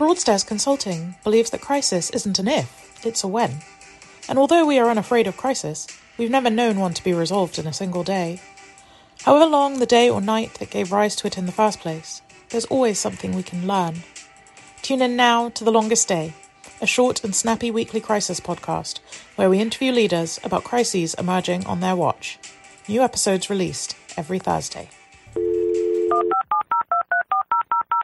Broadstairs Consulting believes that crisis isn't an if, it's a when. And although we are unafraid of crisis, we've never known one to be resolved in a single day. However long the day or night that gave rise to it in the first place, there's always something we can learn. Tune in now to The Longest Day, a short and snappy weekly crisis podcast where we interview leaders about crises emerging on their watch. New episodes released every Thursday.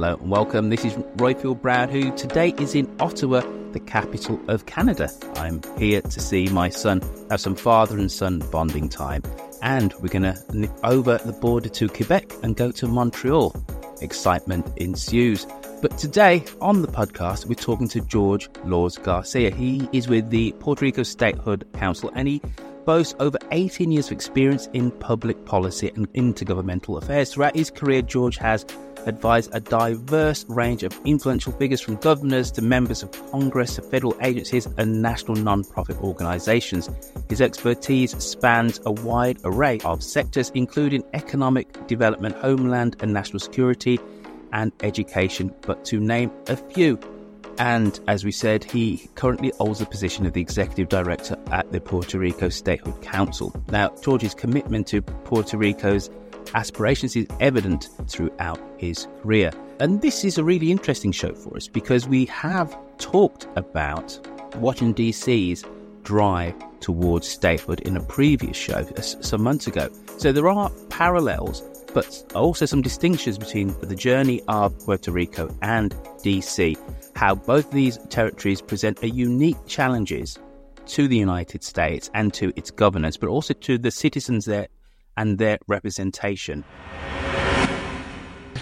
Hello, and welcome. This is Roifield Brown, who today is in Ottawa, the capital of Canada. I'm here to see my son have some father and son bonding time, and we're going to nip over the border to Quebec and go to Montreal. Excitement ensues. But today on the podcast, we're talking to George Laws Garcia. He is with the Puerto Rico Statehood Council and he boasts over 18 years of experience in public policy and intergovernmental affairs. Throughout his career, George has advised a diverse range of influential figures from governors to members of Congress to federal agencies and national non-profit organizations. His expertise spans a wide array of sectors, including economic development, homeland and national security, and education, but to name a few. And as we said, he currently holds the position of the executive director at the Puerto Rico Statehood Council. Now, George's commitment to Puerto Rico's aspirations is evident throughout his career. And this is a really interesting show for us because we have talked about Washington DC's drive towards statehood in a previous show uh, some months ago. So there are parallels, but also some distinctions between the journey of Puerto Rico and DC, how both these territories present a unique challenges to the United States and to its governance, but also to the citizens there and their representation.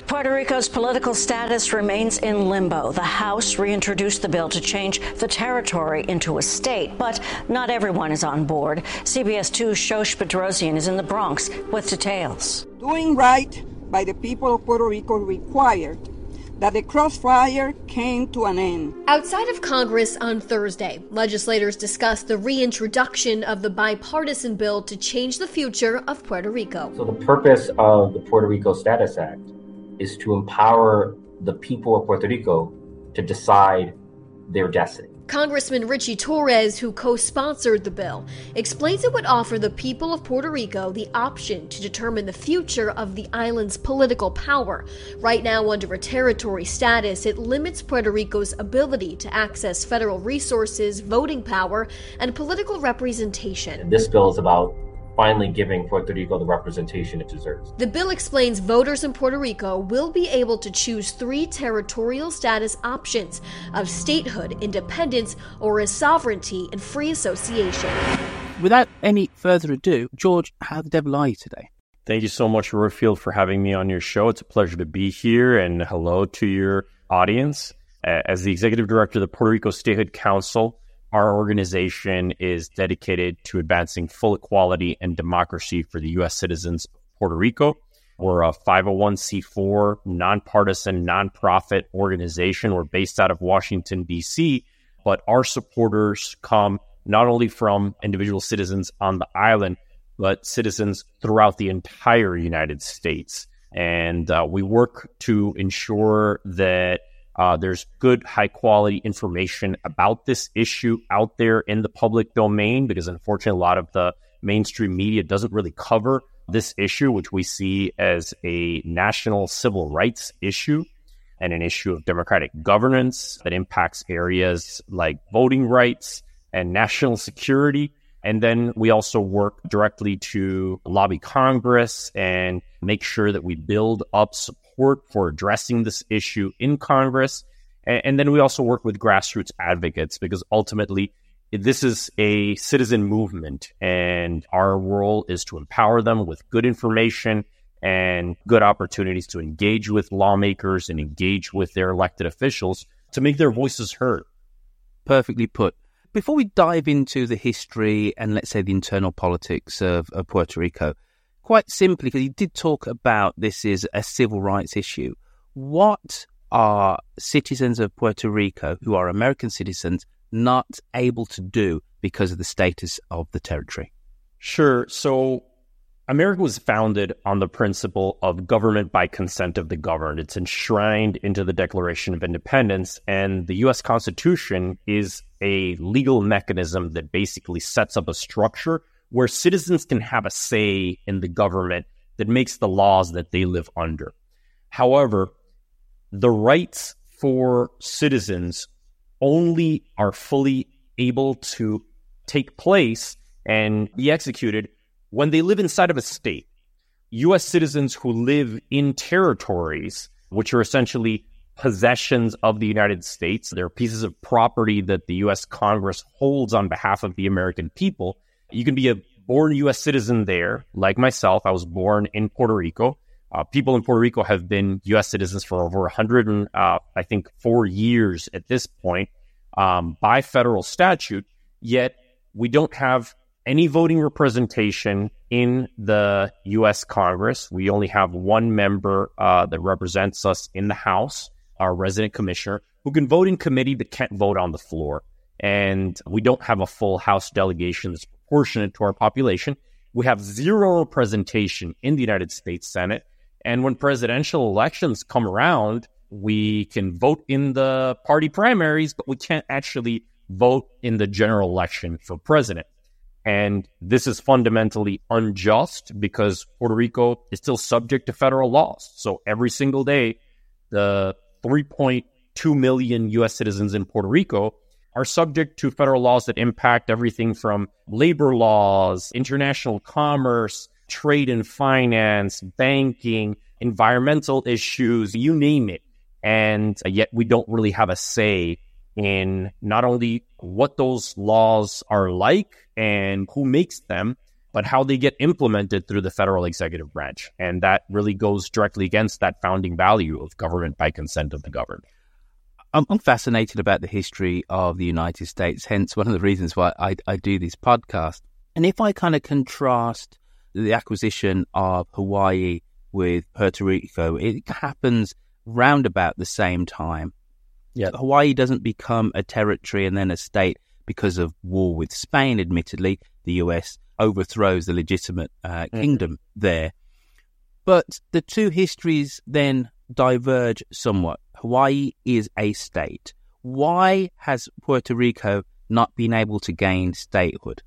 Puerto Rico's political status remains in limbo. The House reintroduced the bill to change the territory into a state, but not everyone is on board. CBS 2's Shosh Bedrosian is in the Bronx with details. Doing right by the people of Puerto Rico required that the crossfire came to an end. Outside of Congress on Thursday, legislators discussed the reintroduction of the bipartisan bill to change the future of Puerto Rico. So, the purpose of the Puerto Rico Status Act is to empower the people of Puerto Rico to decide their destiny. Congressman Richie Torres, who co sponsored the bill, explains it would offer the people of Puerto Rico the option to determine the future of the island's political power. Right now, under a territory status, it limits Puerto Rico's ability to access federal resources, voting power, and political representation. This bill is about finally giving Puerto Rico the representation it deserves. The bill explains voters in Puerto Rico will be able to choose three territorial status options of statehood, independence, or a sovereignty and free association. Without any further ado, George, how the devil are you today? Thank you so much, Roifield, for having me on your show. It's a pleasure to be here, and hello to your audience. As the executive director of the Puerto Rico Statehood Council, our organization is dedicated to advancing full equality and democracy for the U.S. citizens of Puerto Rico. We're a 501c4 nonpartisan nonprofit organization. We're based out of Washington, D.C., but our supporters come not only from individual citizens on the island, but citizens throughout the entire United States. And uh, we work to ensure that uh, there's good, high quality information about this issue out there in the public domain because, unfortunately, a lot of the mainstream media doesn't really cover this issue, which we see as a national civil rights issue and an issue of democratic governance that impacts areas like voting rights and national security. And then we also work directly to lobby Congress and make sure that we build up support for addressing this issue in Congress. And, and then we also work with grassroots advocates because ultimately this is a citizen movement and our role is to empower them with good information and good opportunities to engage with lawmakers and engage with their elected officials to make their voices heard. Perfectly put. Before we dive into the history and let's say the internal politics of, of Puerto Rico, quite simply, because you did talk about this is a civil rights issue, what are citizens of Puerto Rico who are American citizens not able to do because of the status of the territory? Sure. So America was founded on the principle of government by consent of the governed. It's enshrined into the Declaration of Independence, and the U.S. Constitution is a legal mechanism that basically sets up a structure where citizens can have a say in the government that makes the laws that they live under. However, the rights for citizens only are fully able to take place and be executed when they live inside of a state, U.S. citizens who live in territories, which are essentially possessions of the United States, they're pieces of property that the U.S. Congress holds on behalf of the American people. You can be a born U.S. citizen there, like myself. I was born in Puerto Rico. Uh, people in Puerto Rico have been U.S. citizens for over 100 and uh, I think four years at this point um, by federal statute. Yet we don't have any voting representation in the U.S. Congress. We only have one member uh, that represents us in the House, our resident commissioner, who can vote in committee but can't vote on the floor. And we don't have a full House delegation that's proportionate to our population. We have zero representation in the United States Senate. And when presidential elections come around, we can vote in the party primaries, but we can't actually vote in the general election for president. And this is fundamentally unjust because Puerto Rico is still subject to federal laws. So every single day, the 3.2 million US citizens in Puerto Rico are subject to federal laws that impact everything from labor laws, international commerce, trade and finance, banking, environmental issues, you name it. And yet we don't really have a say in not only what those laws are like and who makes them, but how they get implemented through the federal executive branch. And that really goes directly against that founding value of government by consent of the governed. I'm, fascinated about the history of the United States, hence one of the reasons why I, I do this podcast. And if I kind of contrast the acquisition of Hawaii with Puerto Rico, it happens round about the same time. Yeah. Hawaii doesn't become a territory and then a state because of war with Spain. Admittedly, the US overthrows the legitimate uh, mm-hmm. kingdom there. But the two histories then diverge somewhat. Hawaii is a state. Why has Puerto Rico not been able to gain statehood?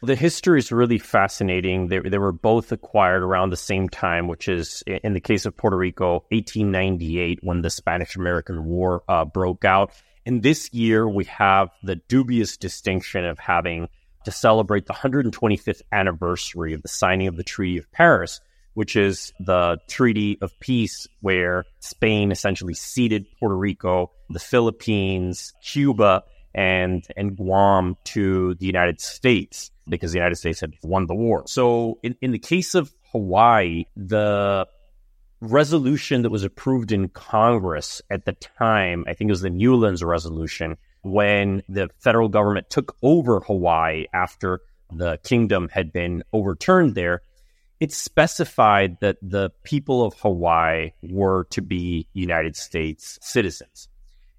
The history is really fascinating. They, they were both acquired around the same time, which is, in the case of Puerto Rico, 1898, when the Spanish American War uh, broke out. And this year, we have the dubious distinction of having to celebrate the 125th anniversary of the signing of the Treaty of Paris, which is the treaty of peace where Spain essentially ceded Puerto Rico, the Philippines, Cuba, and, and Guam to the United States because the United States had won the war. So in, in the case of Hawaii, the resolution that was approved in Congress at the time, I think it was the Newlands resolution, when the federal government took over Hawaii after the kingdom had been overturned there, it specified that the people of Hawaii were to be United States citizens.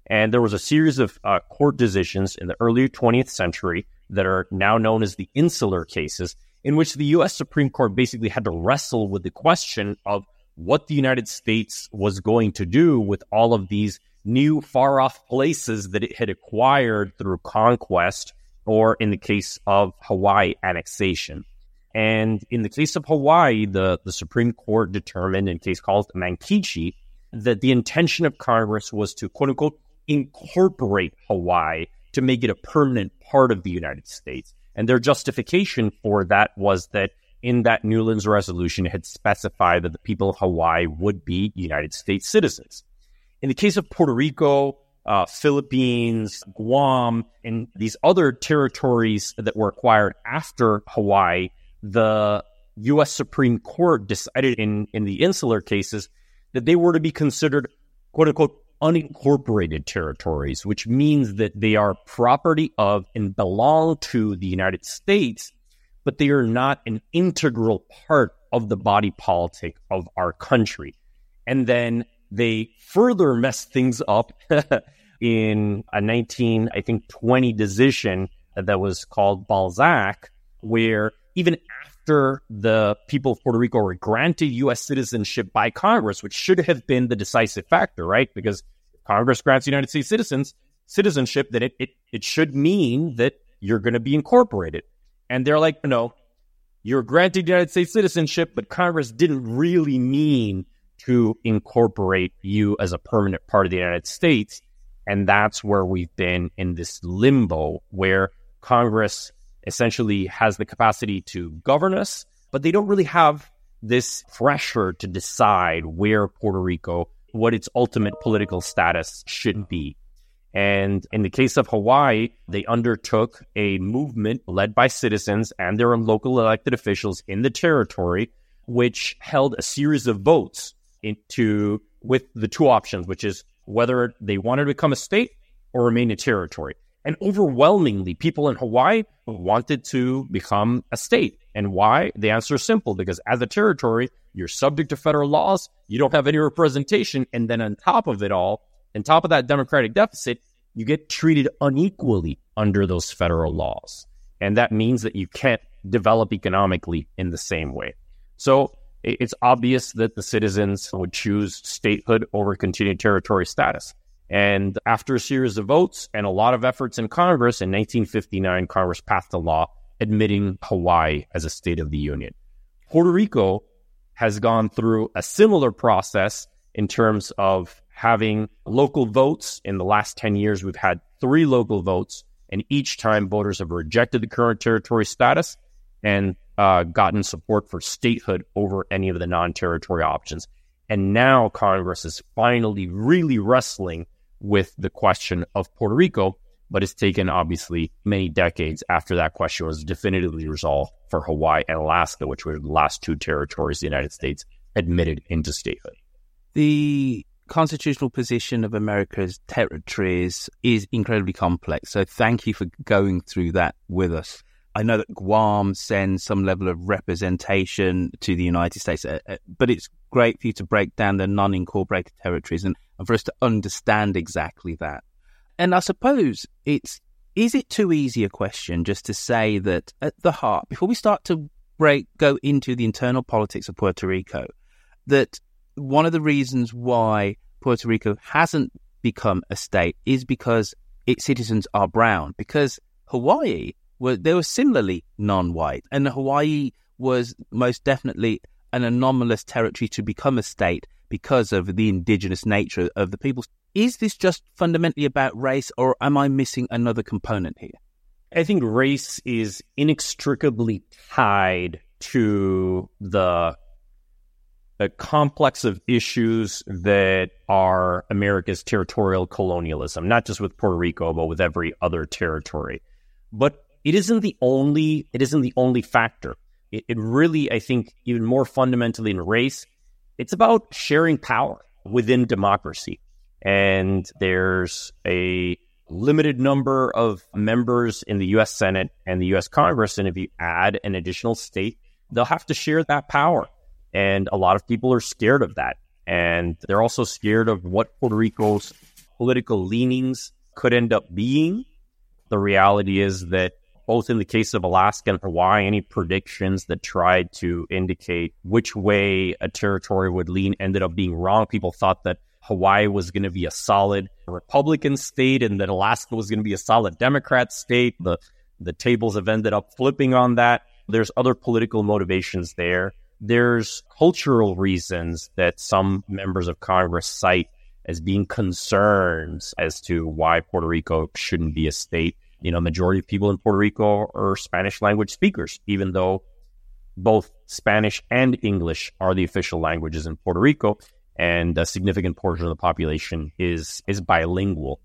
And there was a series of uh, court decisions in the early 20th century that are now known as the insular cases, in which the U.S. Supreme Court basically had to wrestle with the question of what the United States was going to do with all of these new far off places that it had acquired through conquest, or in the case of Hawaii, annexation. And in the case of Hawaii, the, the Supreme Court determined in a case called Mankichi that the intention of Congress was to quote unquote incorporate Hawaii to make it a permanent part of the United States. And their justification for that was that in that Newlands resolution, it had specified that the people of Hawaii would be United States citizens. In the case of Puerto Rico, uh, Philippines, Guam, and these other territories that were acquired after Hawaii, the U.S. Supreme Court decided in, in the insular cases that they were to be considered, quote unquote, unincorporated territories, which means that they are property of and belong to the United States, but they are not an integral part of the body politic of our country. And then they further messed things up in a 19, I think, 20 decision that was called Balzac, where even after the people of Puerto Rico were granted U.S. citizenship by Congress, which should have been the decisive factor, right? Because Congress grants United States citizens citizenship, then it, it, it should mean that you're going to be incorporated. And they're like, no, you're granted United States citizenship, but Congress didn't really mean to incorporate you as a permanent part of the United States. And that's where we've been in this limbo where Congress essentially has the capacity to govern us, but they don't really have this pressure to decide where Puerto Rico, what its ultimate political status should be. And in the case of Hawaii, they undertook a movement led by citizens and their local elected officials in the territory, which held a series of votes into with the two options, which is whether they wanted to become a state or remain a territory. And overwhelmingly, people in Hawaii hmm. wanted to become a state. And why? The answer is simple because as a territory, you're subject to federal laws, you don't have any representation. And then on top of it all, on top of that democratic deficit, you get treated unequally under those federal laws. And that means that you can't develop economically in the same way. So it's obvious that the citizens would choose statehood over continued territory status. And after a series of votes and a lot of efforts in Congress, in 1959, Congress passed a law admitting Hawaii as a state of the Union. Puerto Rico has gone through a similar process in terms of having local votes. In the last 10 years, we've had three local votes, and each time voters have rejected the current territory status and uh, gotten support for statehood over any of the non territory options. And now Congress is finally really wrestling with the question of Puerto Rico, but it's taken obviously many decades after that question was definitively resolved for Hawaii and Alaska, which were the last two territories the United States admitted into statehood. The constitutional position of America's territories is incredibly complex. So thank you for going through that with us. I know that Guam sends some level of representation to the United States, uh, uh, but it's great for you to break down the non incorporated territories and, and for us to understand exactly that. And I suppose it's is it too easy a question just to say that at the heart, before we start to break, go into the internal politics of Puerto Rico, that one of the reasons why Puerto Rico hasn't become a state is because its citizens are brown. Because Hawaii were they were similarly non-white, and Hawaii was most definitely an anomalous territory to become a state because of the indigenous nature of the people. Is this just fundamentally about race, or am I missing another component here? I think race is inextricably tied to the a complex of issues that are America's territorial colonialism, not just with Puerto Rico, but with every other territory. But it isn't the only it isn't the only factor. It, it really, I think, even more fundamentally in race, it's about sharing power within democracy. And there's a limited number of members in the US Senate and the US Congress. And if you add an additional state, they'll have to share that power. And a lot of people are scared of that. And they're also scared of what Puerto Rico's political leanings could end up being. The reality is that both in the case of Alaska and Hawaii, any predictions that tried to indicate which way a territory would lean ended up being wrong. People thought that Hawaii was going to be a solid Republican state and that Alaska was going to be a solid Democrat state. The the tables have ended up flipping on that. There's other political motivations there. There's cultural reasons that some members of Congress cite as being concerns as to why Puerto Rico shouldn't be a state you know, majority of people in Puerto Rico are Spanish language speakers, even though both Spanish and English are the official languages in Puerto Rico, and a significant portion of the population is is bilingual,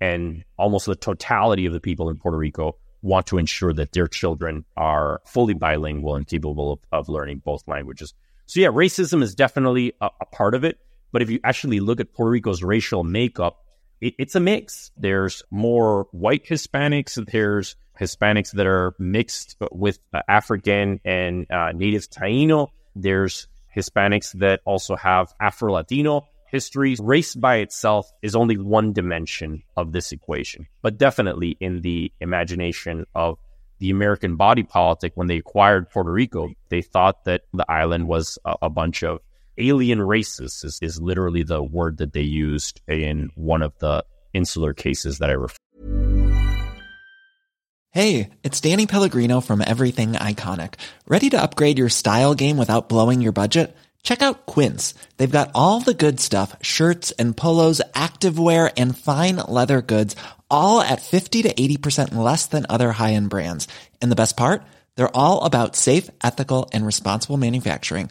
and almost the totality of the people in Puerto Rico want to ensure that their children are fully bilingual and capable of, of learning both languages. So yeah, racism is definitely a, a part of it. But if you actually look at Puerto Rico's racial makeup, it, it's a mix. There's more white Hispanics. There's Hispanics that are mixed with uh, African and uh, native Taino. There's Hispanics that also have Afro Latino histories. Race by itself is only one dimension of this equation, but definitely in the imagination of the American body politic, when they acquired Puerto Rico, they thought that the island was a, a bunch of alien races is, is literally the word that they used in one of the insular cases that I refer. Hey, it's Danny Pellegrino from Everything Iconic. Ready to upgrade your style game without blowing your budget? Check out Quince. They've got all the good stuff, shirts and polos, activewear and fine leather goods, all at 50 to 80% less than other high-end brands. And the best part? They're all about safe, ethical and responsible manufacturing.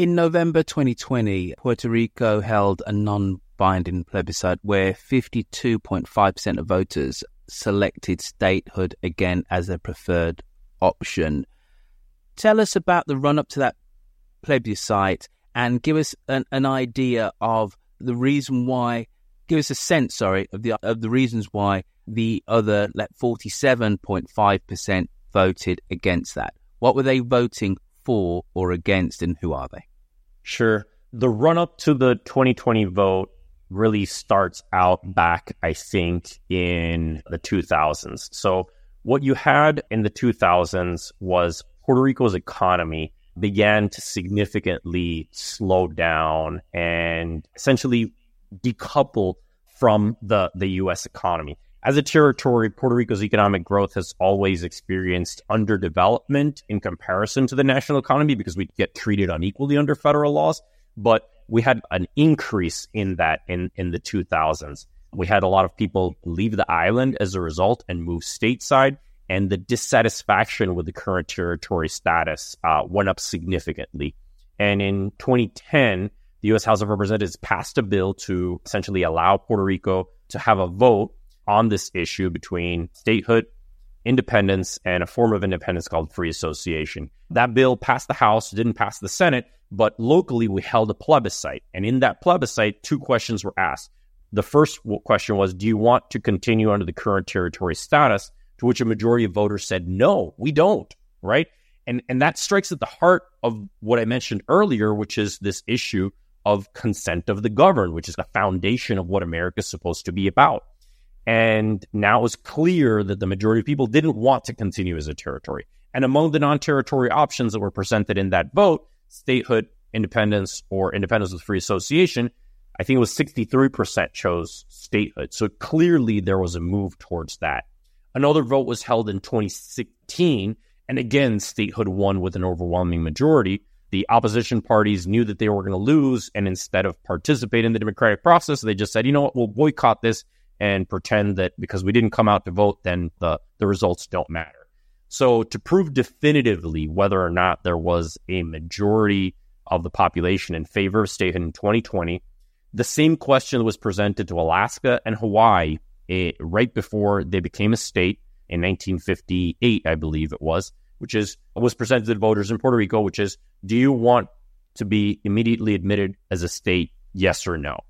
In November 2020, Puerto Rico held a non binding plebiscite where 52.5% of voters selected statehood again as their preferred option. Tell us about the run up to that plebiscite and give us an, an idea of the reason why, give us a sense, sorry, of the, of the reasons why the other like 47.5% voted against that. What were they voting for or against, and who are they? Sure. The run up to the 2020 vote really starts out back, I think, in the 2000s. So, what you had in the 2000s was Puerto Rico's economy began to significantly slow down and essentially decouple from the, the US economy. As a territory, Puerto Rico's economic growth has always experienced underdevelopment in comparison to the national economy because we get treated unequally under federal laws. But we had an increase in that in, in the 2000s. We had a lot of people leave the island as a result and move stateside, and the dissatisfaction with the current territory status uh, went up significantly. And in 2010, the U.S. House of Representatives passed a bill to essentially allow Puerto Rico to have a vote on this issue between statehood independence and a form of independence called free association. That bill passed the House, didn't pass the Senate, but locally we held a plebiscite. And in that plebiscite, two questions were asked. The first question was Do you want to continue under the current territory status? To which a majority of voters said, No, we don't, right? And, and that strikes at the heart of what I mentioned earlier, which is this issue of consent of the governed, which is the foundation of what America is supposed to be about. And now it was clear that the majority of people didn't want to continue as a territory. And among the non territory options that were presented in that vote, statehood, independence, or independence with free association, I think it was 63% chose statehood. So clearly there was a move towards that. Another vote was held in 2016. And again, statehood won with an overwhelming majority. The opposition parties knew that they were going to lose. And instead of participating in the democratic process, they just said, you know what, we'll boycott this and pretend that because we didn't come out to vote, then the, the results don't matter. So, to prove definitively whether or not there was a majority of the population in favor of statehood in 2020, the same question was presented to Alaska and Hawaii eh, right before they became a state in 1958, I believe it was, which is was presented to voters in Puerto Rico, which is, do you want to be immediately admitted as a state, yes or no?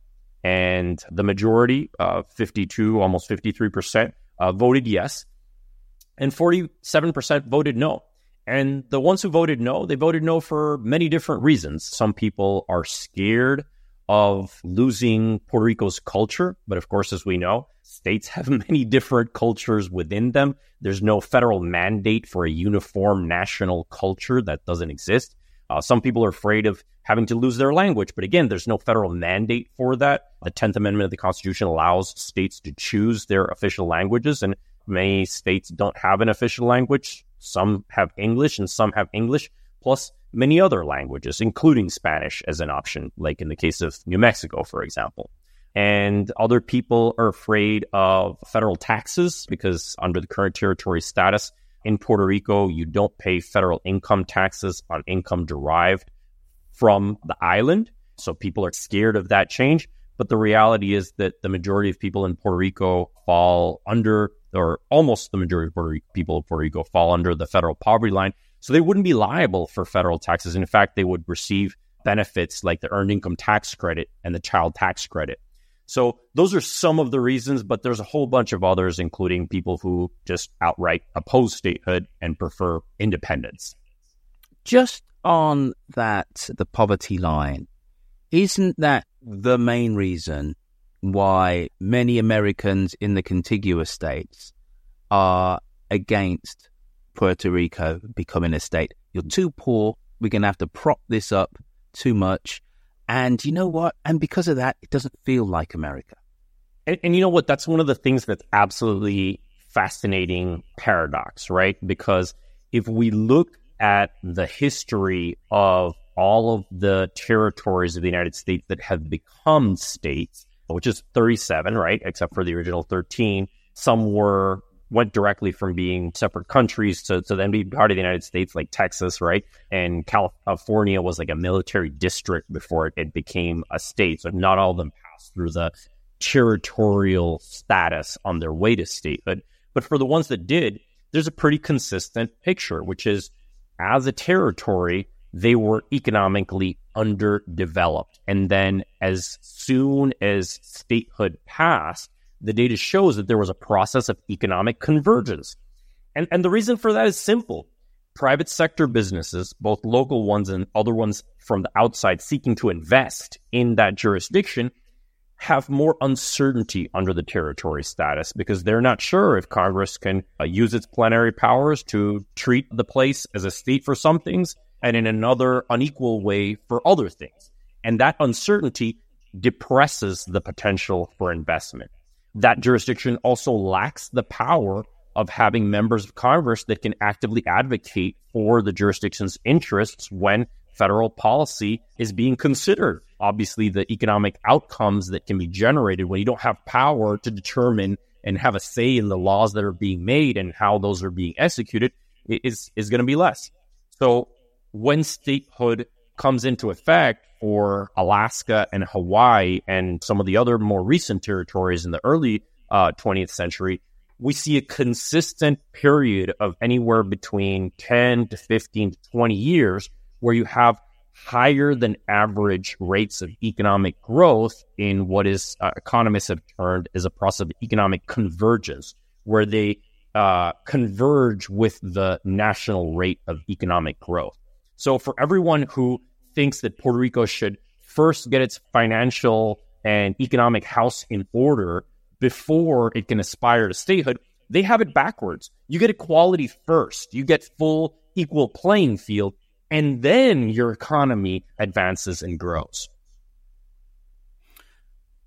And the majority, uh, 52, almost 53%, uh, voted yes. And 47% voted no. And the ones who voted no, they voted no for many different reasons. Some people are scared of losing Puerto Rico's culture. But of course, as we know, states have many different cultures within them. There's no federal mandate for a uniform national culture that doesn't exist. Uh, some people are afraid of having to lose their language. But again, there's no federal mandate for that. The 10th Amendment of the Constitution allows states to choose their official languages, and many states don't have an official language. Some have English and some have English, plus many other languages, including Spanish as an option, like in the case of New Mexico, for example. And other people are afraid of federal taxes because under the current territory status in Puerto Rico, you don't pay federal income taxes on income derived from the island. So people are scared of that change. But the reality is that the majority of people in Puerto Rico fall under, or almost the majority of Puerto Rico, people of Puerto Rico fall under the federal poverty line. So they wouldn't be liable for federal taxes. and In fact, they would receive benefits like the earned income tax credit and the child tax credit. So those are some of the reasons, but there's a whole bunch of others, including people who just outright oppose statehood and prefer independence. Just on that, the poverty line, isn't that the main reason why many Americans in the contiguous states are against Puerto Rico becoming a state? You're too poor. We're going to have to prop this up too much. And you know what? And because of that, it doesn't feel like America. And, and you know what? That's one of the things that's absolutely fascinating paradox, right? Because if we look at the history of all of the territories of the United States that have become states, which is 37, right? Except for the original 13. Some were went directly from being separate countries to, to then be part of the United States, like Texas, right? And California was like a military district before it, it became a state. So not all of them passed through the territorial status on their way to statehood. But for the ones that did, there's a pretty consistent picture, which is as a territory, they were economically underdeveloped. And then as soon as statehood passed, the data shows that there was a process of economic convergence. And, and the reason for that is simple. Private sector businesses, both local ones and other ones from the outside seeking to invest in that jurisdiction, have more uncertainty under the territory status because they're not sure if Congress can uh, use its plenary powers to treat the place as a state for some things and in another unequal way for other things. And that uncertainty depresses the potential for investment. That jurisdiction also lacks the power of having members of Congress that can actively advocate for the jurisdiction's interests when federal policy is being considered obviously the economic outcomes that can be generated when you don't have power to determine and have a say in the laws that are being made and how those are being executed is is going to be less. So when statehood comes into effect for Alaska and Hawaii and some of the other more recent territories in the early uh, 20th century, we see a consistent period of anywhere between 10 to 15 to 20 years where you have higher than average rates of economic growth in what is uh, economists have termed as a process of economic convergence, where they uh, converge with the national rate of economic growth. So for everyone who thinks that Puerto Rico should first get its financial and economic house in order before it can aspire to statehood, they have it backwards. You get equality first. You get full equal playing field and then your economy advances and grows.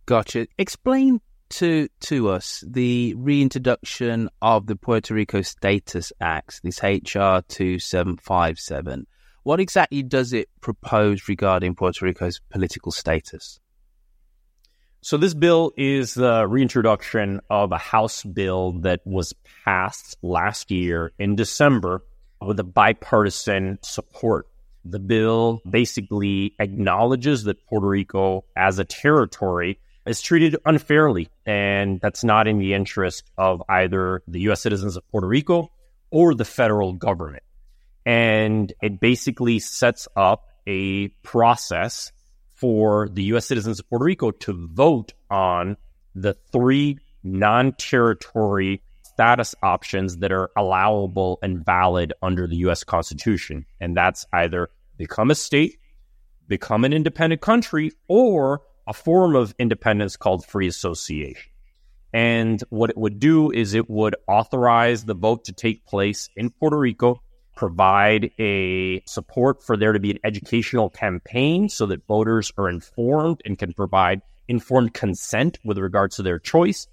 Gotcha. Explain to to us the reintroduction of the Puerto Rico Status Act, this HR two seven five seven. What exactly does it propose regarding Puerto Rico's political status? So this bill is the reintroduction of a House bill that was passed last year in December with a bipartisan support. The bill basically acknowledges that Puerto Rico as a territory is treated unfairly, and that's not in the interest of either the U.S. citizens of Puerto Rico or the federal government. And it basically sets up a process for the U.S. citizens of Puerto Rico to vote on the three non territory status options that are allowable and valid under the US Constitution. And that's either become a state, become an independent country, or a form of independence called free association. And what it would do is it would authorize the vote to take place in Puerto Rico, provide a support for there to be an educational campaign so that voters are informed and can provide informed consent with regards to their choice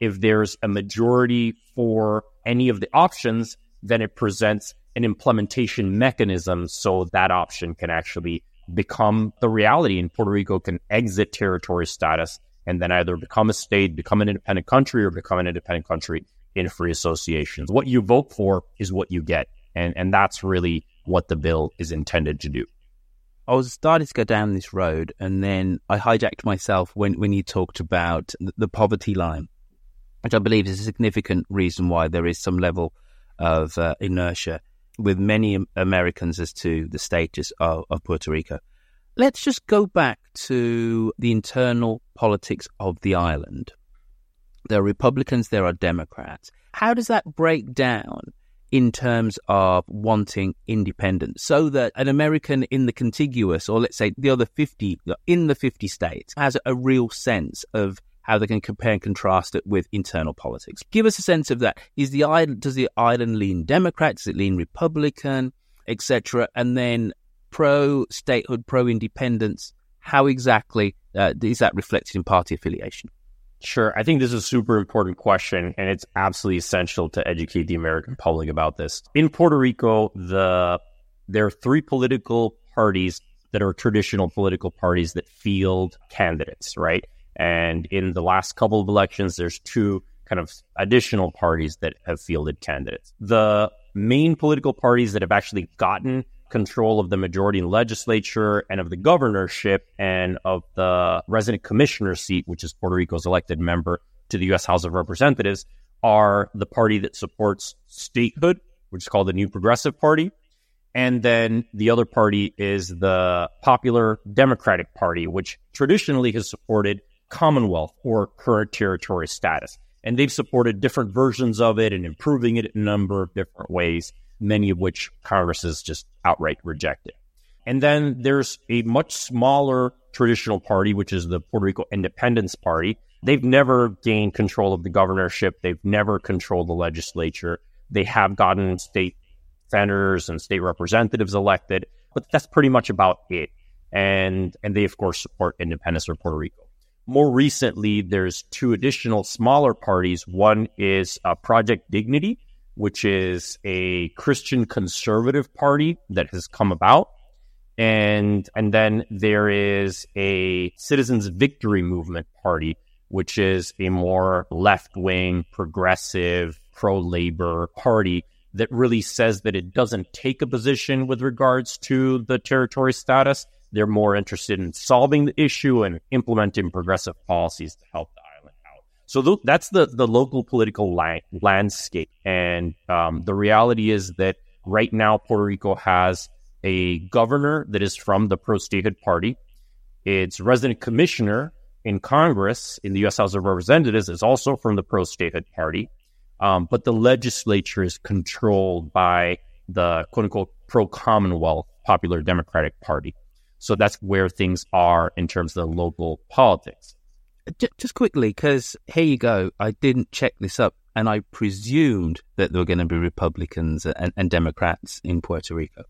if there's a majority for any of the options, then it presents an implementation mechanism so that option can actually become the reality and Puerto Rico can exit territory status and then either become a state, become an independent country, or become an independent country in free associations. What you vote for is what you get. And, and that's really what the bill is intended to do. I was starting to go down this road, and then I hijacked myself when, when you talked about the poverty line which I believe is a significant reason why there is some level of uh, inertia with many Americans as to the status of, of Puerto Rico. Let's just go back to the internal politics of the island. There are Republicans, there are Democrats. How does that break down in terms of wanting independence so that an American in the contiguous, or let's say the other 50, in the 50 states, has a real sense of how they can compare and contrast it with internal politics. Give us a sense of that. Is the island does the island lean Democrat? Does it lean Republican, etc.? And then pro statehood, pro independence. How exactly uh, is that reflected in party affiliation? Sure. I think this is a super important question, and it's absolutely essential to educate the American public about this. In Puerto Rico, the there are three political parties that are traditional political parties that field candidates, right? And in the last couple of elections, there's two kind of additional parties that have fielded candidates. The main political parties that have actually gotten control of the majority in legislature and of the governorship and of the resident commissioner seat, which is Puerto Rico's elected member to the U.S. House of Representatives, are the party that supports statehood, which is called the New Progressive Party. And then the other party is the Popular Democratic Party, which traditionally has supported Commonwealth or current territory status. And they've supported different versions of it and improving it in a number of different ways, many of which Congress has just outright rejected. And then there's a much smaller traditional party, which is the Puerto Rico Independence Party. They've never gained control of the governorship. They've never controlled the legislature. They have gotten state senators and state representatives elected, but that's pretty much about it. And and they of course support independence for Puerto Rico. More recently, there's two additional smaller parties. One is uh, Project Dignity, which is a Christian conservative party that has come about. And, and then there is a Citizens Victory Movement party, which is a more left wing, progressive, pro labor party that really says that it doesn't take a position with regards to the territory status. They're more interested in solving the issue and implementing progressive policies to help out. So th- that's the the local political la- landscape, and um, the reality is that right now Puerto Rico has a governor that is from the pro statehood party. Its resident commissioner in Congress in the U.S. House of Representatives is also from the pro statehood party, um, but the legislature is controlled by the quote unquote pro Commonwealth Popular Democratic Party. So that's where things are in terms of the local politics. Just quickly, because here you go. I didn't check this up, and I presumed that there were going to be Republicans and, and Democrats in Puerto Rico.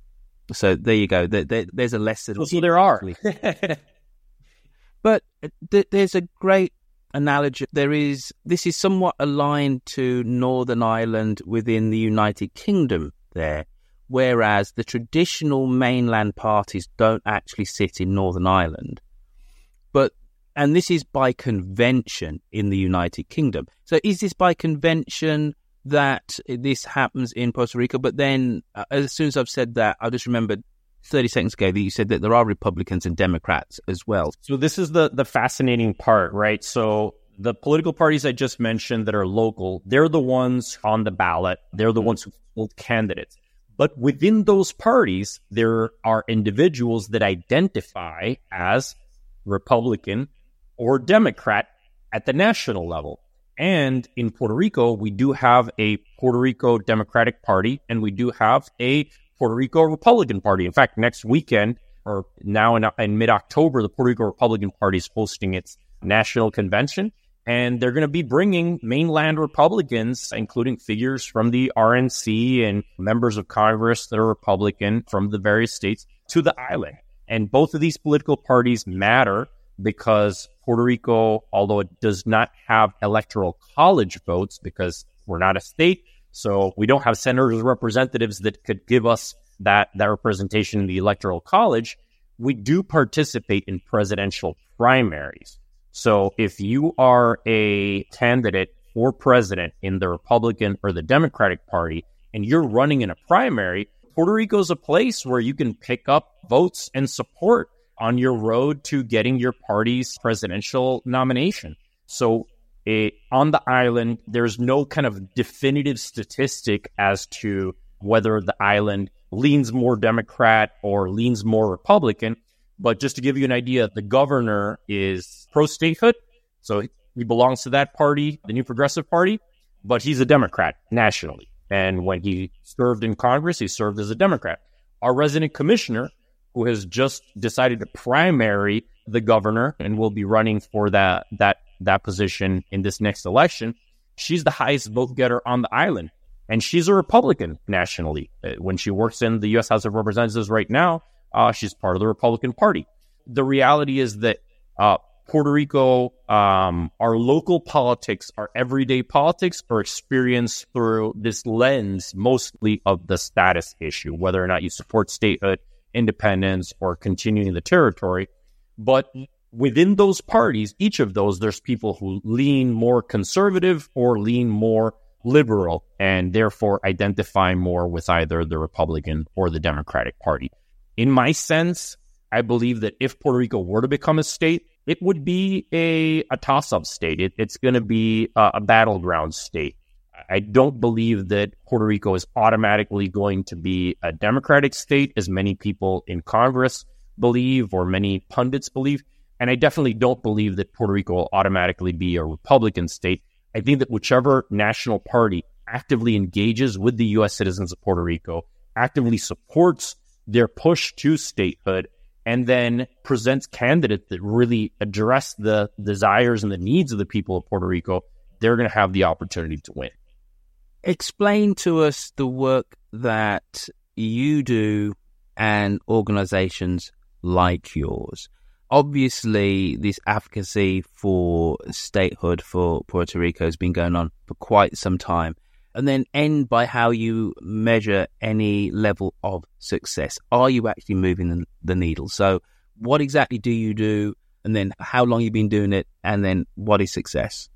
So there you go. There, there, there's a lesson. Well, so there are. but uh, th- there's a great analogy. There is. This is somewhat aligned to Northern Ireland within the United Kingdom. There, whereas the traditional mainland parties don't actually sit in Northern Ireland, but and this is by convention in the United Kingdom. So is this by convention that this happens in Puerto Rico? But then, uh, as soon as I've said that, I just remembered 30 seconds ago that you said that there are Republicans and Democrats as well. So this is the the fascinating part, right? So the political parties I just mentioned that are local, they're the ones on the ballot. They're the ones who hold candidates. But within those parties, there are individuals that identify as Republican or Democrat at the national level. And in Puerto Rico, we do have a Puerto Rico Democratic Party and we do have a Puerto Rico Republican Party. In fact, next weekend or now in, in mid October, the Puerto Rico Republican Party is hosting its national convention. And they're going to be bringing mainland Republicans, including figures from the RNC and members of Congress that are Republican from the various states, to the island. And both of these political parties matter because Puerto Rico, although it does not have electoral college votes because we're not a state, so we don't have senators representatives that could give us that, that representation in the electoral college, we do participate in presidential primaries. So if you are a candidate for president in the Republican or the Democratic Party and you're running in a primary, Puerto Rico is a place where you can pick up votes and support on your road to getting your party's presidential nomination. So on the island, there's no kind of definitive statistic as to whether the island leans more Democrat or leans more Republican. But just to give you an idea, the governor is pro statehood. So he belongs to that party, the New Progressive Party, but he's a Democrat nationally. And when he served in Congress, he served as a Democrat. Our resident commissioner who has just decided to primary the governor and will be running for that that that position in this next election. She's the highest vote getter on the island, and she's a Republican nationally. Uh, when she works in the U.S. House of Representatives right now, uh, she's part of the Republican Party. The reality is that uh, Puerto Rico, um, our local politics, our everyday politics are experienced through this lens mostly of the status issue, whether or not you support statehood independence or continuing the territory. But within those parties, each of those, there's people who lean more conservative or lean more liberal and therefore identify more with either the Republican or the Democratic Party. In my sense, I believe that if Puerto Rico were to become a state, it would be a, a toss up state. It, it's going to be a, a battleground state. I don't believe that Puerto Rico is automatically going to be a democratic state, as many people in Congress believe or many pundits believe. And I definitely don't believe that Puerto Rico will automatically be a Republican state. I think that whichever national party actively engages with the U.S. citizens of Puerto Rico, actively supports their push to statehood, and then presents candidates that really address the desires and the needs of the people of Puerto Rico, they're going to have the opportunity to win explain to us the work that you do and organizations like yours. Obviously, this advocacy for statehood for Puerto Rico has been going on for quite some time. And then end by how you measure any level of success. Are you actually moving the, needle? So, what exactly do you do? And then how long you've been doing it? And then what is success?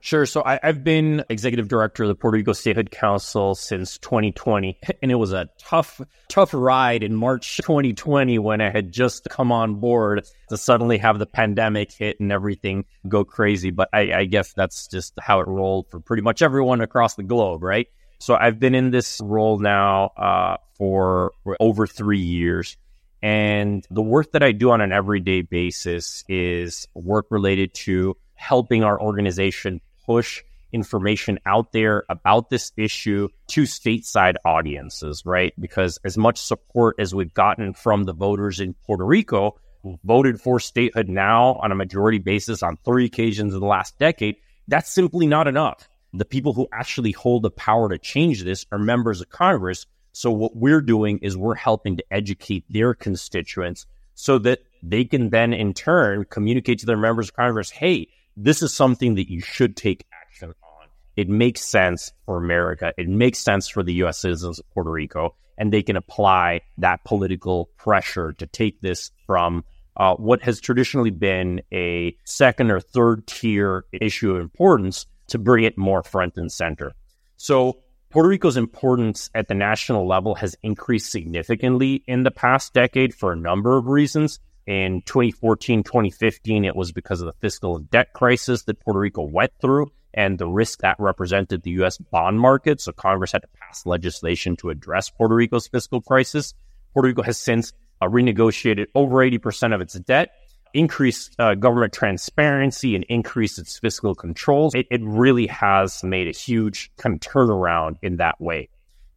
Sure. So I, have been executive director of the Puerto Rico Statehood Council since 2020, and it was a tough, tough ride in March 2020 when I had just come on board to suddenly have the pandemic hit and everything go crazy. But I, I guess that's just how it rolled for pretty much everyone across the globe, right? So I've been in this role now uh, for over three years. And the work that I do on an everyday basis is work related to helping our organization push information out there about this issue to stateside audiences, right? Because as much support as we've gotten from the voters in Puerto Rico who voted for statehood now on a majority basis on three occasions in the last decade, that's simply not enough. The people who actually hold the power to change this are members of Congress. So what we're doing is we're helping to educate their constituents so that they can then in turn communicate to their members of Congress, hey, this is something that you should take action on. It makes sense for America. It makes sense for the U.S. citizens of Puerto Rico, and they can apply that political pressure to take this from uh, what has traditionally been a second or third tier issue of importance to bring it more front and center. So Puerto Rico's importance at the national level has increased significantly in the past decade for a number of reasons. In 2014, 2015, it was because of the fiscal debt crisis that Puerto Rico went through and the risk that represented the U.S. bond market. So Congress had to pass legislation to address Puerto Rico's fiscal crisis. Puerto Rico has since uh, renegotiated over 80% of its debt, increased uh, government transparency, and increased its fiscal controls. It, it really has made a huge kind of turnaround in that way.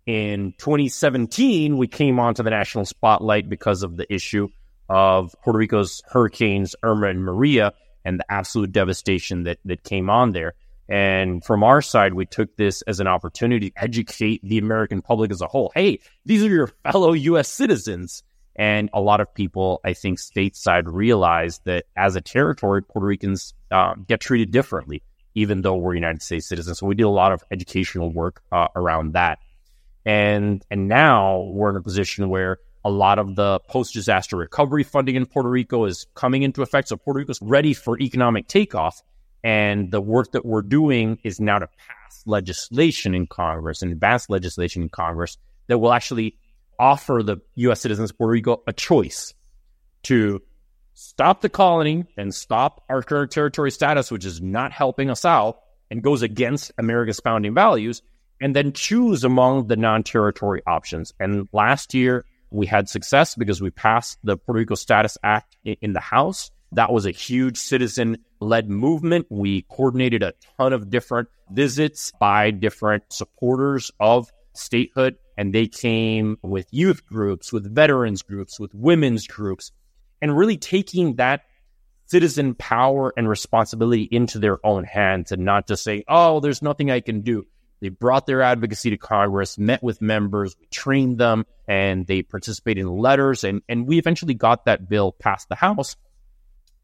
In 2017, we came onto the national spotlight because of the issue of Puerto Rico's hurricanes Irma and Maria and the absolute devastation that, that came on there. And from our side, we took this as an opportunity to educate the American public as a whole. Hey, these are your fellow U.S. citizens. And a lot of people, I think, stateside realize that as a territory, Puerto Ricans um, get treated differently, even though we're United States citizens. So we did a lot of educational work uh, around that. And and now we're in a position where a lot of the post disaster recovery funding in Puerto Rico is coming into effect. So Puerto Rico is ready for economic takeoff. And the work that we're doing is now to pass legislation in Congress and advance legislation in Congress that will actually offer the U.S. citizens of Puerto Rico a choice to stop the colony and stop our current territory status, which is not helping us out and goes against America's founding values, and then choose among the non territory options. And last year, we had success because we passed the Puerto Rico Status Act in the House. That was a huge citizen led movement. We coordinated a ton of different visits by different supporters of statehood, and they came with youth groups, with veterans groups, with women's groups, and really taking that citizen power and responsibility into their own hands and not just say, oh, there's nothing I can do. They brought their advocacy to Congress, met with members, trained them, and they participated in letters. And, and we eventually got that bill passed the House.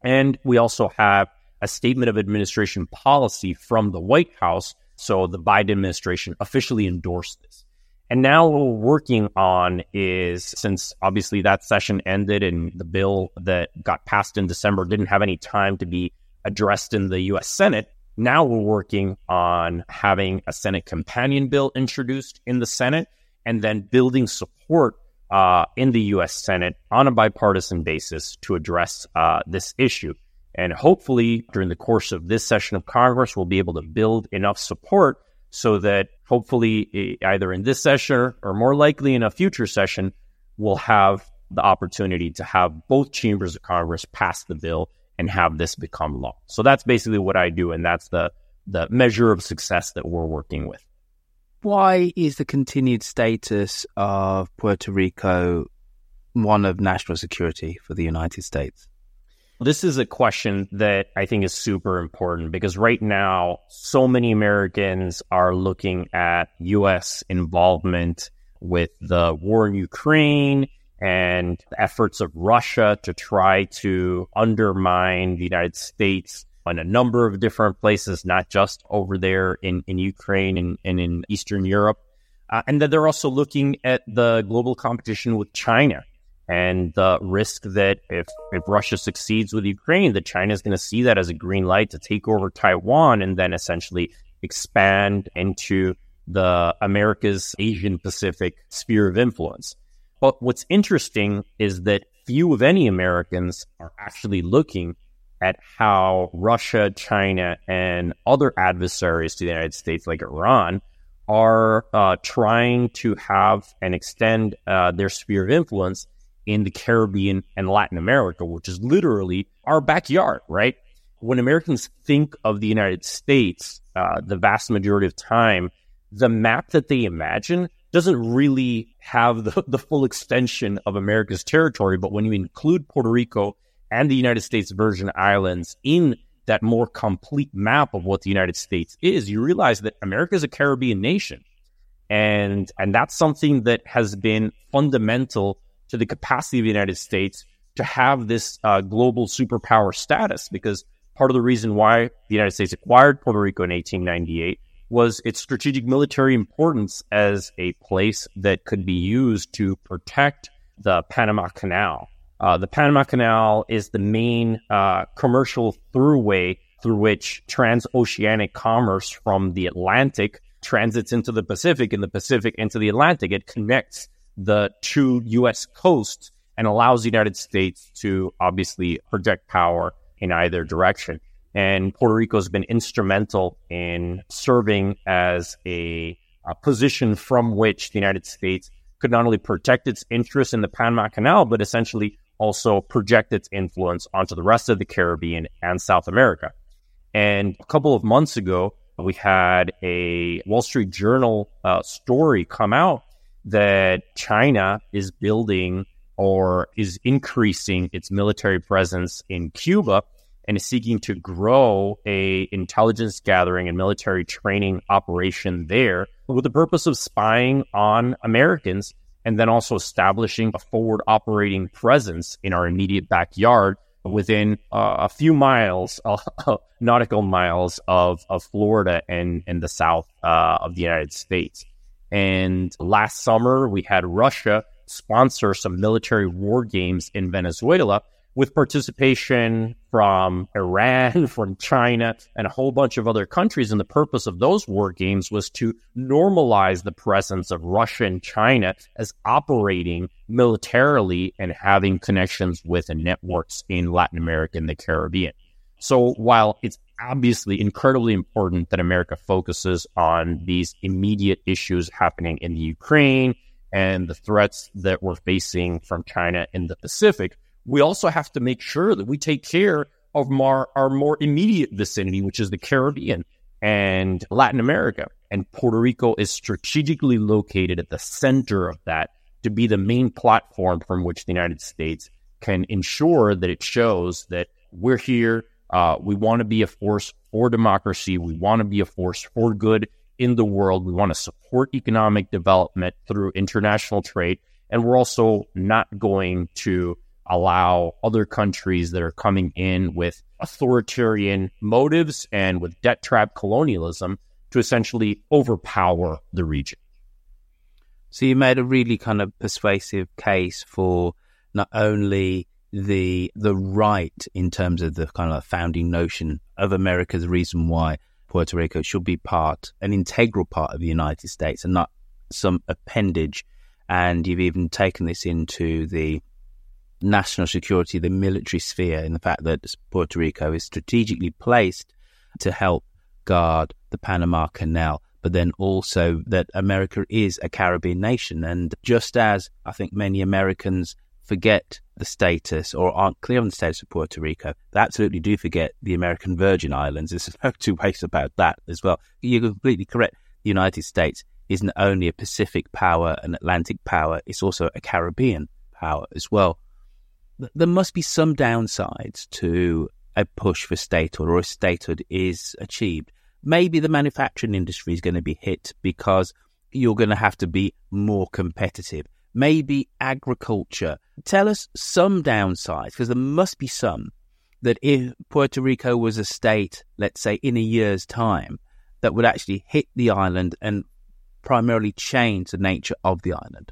And we also have a statement of administration policy from the White House. So the Biden administration officially endorsed this. And now what we're working on is since obviously that session ended and the bill that got passed in December didn't have any time to be addressed in the US Senate, now we're working on having a Senate companion bill introduced in the Senate and then building support uh, in the U.S. Senate on a bipartisan basis to address uh, this issue. And hopefully, during the course of this session of Congress, we'll be able to build enough support so that hopefully, either in this session or more likely in a future session, we'll have the opportunity to have both chambers of Congress pass the bill and have this become law. So that's basically what I do, and that's the the measure of success that we're working with. Why is the continued status of Puerto Rico one of national security for the United States? This is a question that I think is super important because right now, so many Americans are looking at U.S. involvement with the war in Ukraine and the efforts of Russia to try to undermine the United States in a number of different places, not just over there in, in Ukraine and, and in Eastern Europe. Uh, and that they're also looking at the global competition with China and the risk that if, if Russia succeeds with Ukraine, that China is going to see that as a green light to take over Taiwan and then essentially expand into the America's Asian Pacific sphere of influence. But what's interesting is that few of any Americans are actually looking at how Russia, China, and other adversaries to the United States, like Iran, are uh, trying to have and extend uh, their sphere of influence in the Caribbean and Latin America, which is literally our backyard, right? When Americans think of the United States, uh, the vast majority of time, the map that they imagine doesn't really have the, the full extension of America's territory. But when you include Puerto Rico and the United States Virgin Islands in that more complete map of what the United States is, you realize that America is a Caribbean nation. And, and that's something that has been fundamental to the capacity of the United States to have this uh, global superpower status because part of the reason why the United States acquired Puerto Rico in 1898 was its strategic military importance as a place that could be used to protect the Panama Canal. Uh, the Panama Canal is the main uh, commercial throughway through which transoceanic commerce from the Atlantic transits into the Pacific and the Pacific into the Atlantic. It connects the two U.S. coasts and allows the United States to obviously project power in either direction. And Puerto Rico has been instrumental in serving as a, a position from which the United States could not only protect its interests in the Panama Canal, but essentially also project its influence onto the rest of the Caribbean and South America. And a couple of months ago, we had a Wall Street Journal uh, story come out that China is building or is increasing its military presence in Cuba and is seeking to grow a intelligence gathering and military training operation there with the purpose of spying on Americans and then also establishing a forward operating presence in our immediate backyard within uh, a few miles, uh, nautical miles of, of Florida and, and the south uh, of the United States. And last summer, we had Russia sponsor some military war games in Venezuela with participation from Iran, from China, and a whole bunch of other countries. And the purpose of those war games was to normalize the presence of Russia and China as operating militarily and having connections with networks in Latin America and the Caribbean. So while it's obviously incredibly important that America focuses on these immediate issues happening in the Ukraine and the threats that we're facing from China in the Pacific, we also have to make sure that we take care of our, our more immediate vicinity, which is the Caribbean and Latin America. And Puerto Rico is strategically located at the center of that to be the main platform from which the United States can ensure that it shows that we're here. Uh, we want to be a force for democracy. We want to be a force for good in the world. We want to support economic development through international trade. And we're also not going to allow other countries that are coming in with authoritarian motives and with debt trap colonialism to essentially overpower the region. So you made a really kind of persuasive case for not only the the right in terms of the kind of founding notion of America's reason why Puerto Rico should be part, an integral part of the United States and not some appendage. And you've even taken this into the national security, the military sphere, in the fact that Puerto Rico is strategically placed to help guard the Panama Canal, but then also that America is a Caribbean nation. And just as I think many Americans forget the status or aren't clear on the status of Puerto Rico, they absolutely do forget the American Virgin Islands. There's no two ways about that as well. You're completely correct. The United States isn't only a Pacific power, an Atlantic power, it's also a Caribbean power as well there must be some downsides to a push for statehood or if statehood is achieved. Maybe the manufacturing industry is going to be hit because you're going to have to be more competitive. Maybe agriculture. Tell us some downsides because there must be some that if Puerto Rico was a state, let's say in a year's time, that would actually hit the island and primarily change the nature of the island.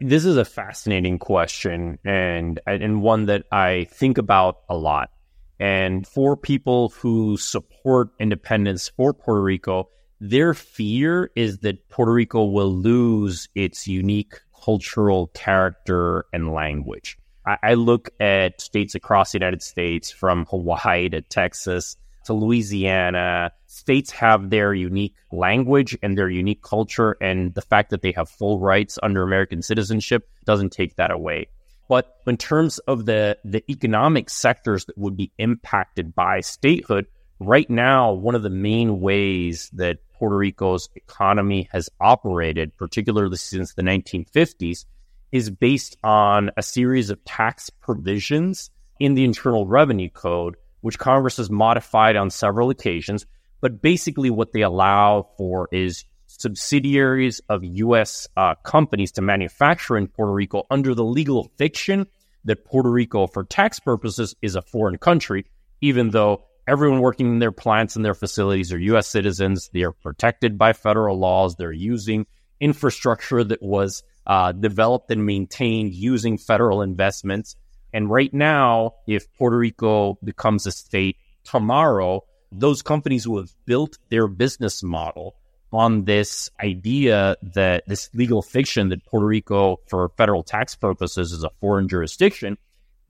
This is a fascinating question and and one that I think about a lot. And for people who support independence for Puerto Rico, their fear is that Puerto Rico will lose its unique cultural character and language. I, I look at states across the United States, from Hawaii to Texas to Louisiana. States have their unique language and their unique culture, and the fact that they have full rights under American citizenship doesn't take that away. But in terms of the, the economic sectors that would be impacted by statehood, right now, one of the main ways that Puerto Rico's economy has operated, particularly since the 1950s, is based on a series of tax provisions in the Internal Revenue Code, which Congress has modified on several occasions. But basically, what they allow for is subsidiaries of U.S. Uh, companies to manufacture in Puerto Rico under the legal fiction that Puerto Rico, for tax purposes, is a foreign country, even though everyone working in their plants and their facilities are U.S. citizens. They are protected by federal laws. They're using infrastructure that was uh, developed and maintained using federal investments. And right now, if Puerto Rico becomes a state tomorrow, those companies who have built their business model on this idea that this legal fiction that Puerto Rico, for federal tax purposes, is a foreign jurisdiction,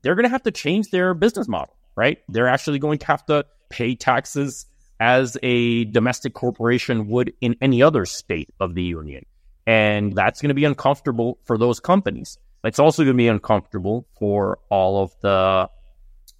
they're going to have to change their business model, right? They're actually going to have to pay taxes as a domestic corporation would in any other state of the union. And that's going to be uncomfortable for those companies. It's also going to be uncomfortable for all of the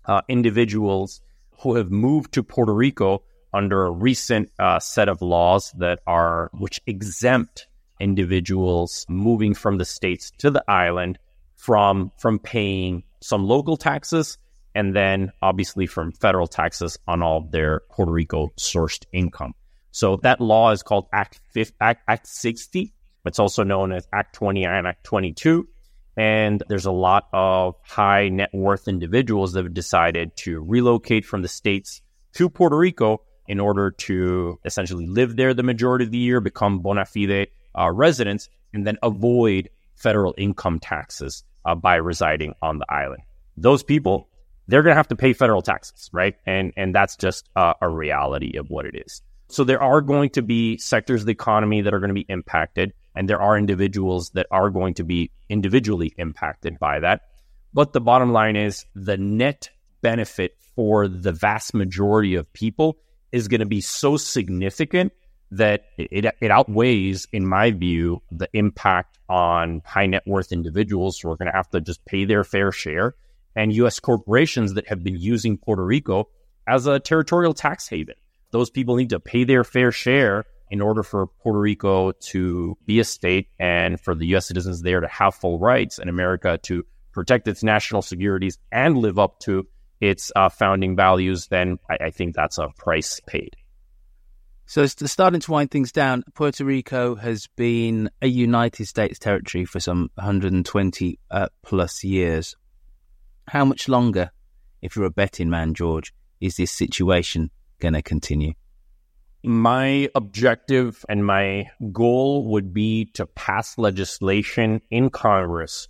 uh, individuals who have moved to Puerto Rico under a recent uh, set of laws that are which exempt individuals moving from the states to the island from from paying some local taxes and then obviously from federal taxes on all their Puerto Rico sourced income. So that law is called Act 50, Act, Act 60. It's also known as Act 20 and Act 22. And there's a lot of high net worth individuals that have decided to relocate from the states to Puerto Rico in order to essentially live there the majority of the year, become bona fide uh, residents, and then avoid federal income taxes uh, by residing on the island. Those people, they're going to have to pay federal taxes, right? And and that's just uh, a reality of what it is. So there are going to be sectors of the economy that are going to be impacted, and there are individuals that are going to be individually impacted by that. But the bottom line is the net benefit for the vast majority of people is going to be so significant that it, it outweighs, in my view, the impact on high net worth individuals who are going to have to just pay their fair share and U.S. corporations that have been using Puerto Rico as a territorial tax haven. Those people need to pay their fair share in order for Puerto Rico to be a state and for the U.S. citizens there to have full rights and America to protect its national securities and live up to its uh, founding values, then I, I, think that's a price paid. So, starting to wind things down, Puerto Rico has been a United States territory for some 120 uh, plus years. How much longer, if you're a betting man, George, is this situation going to continue? My objective and my goal would be to pass legislation in Congress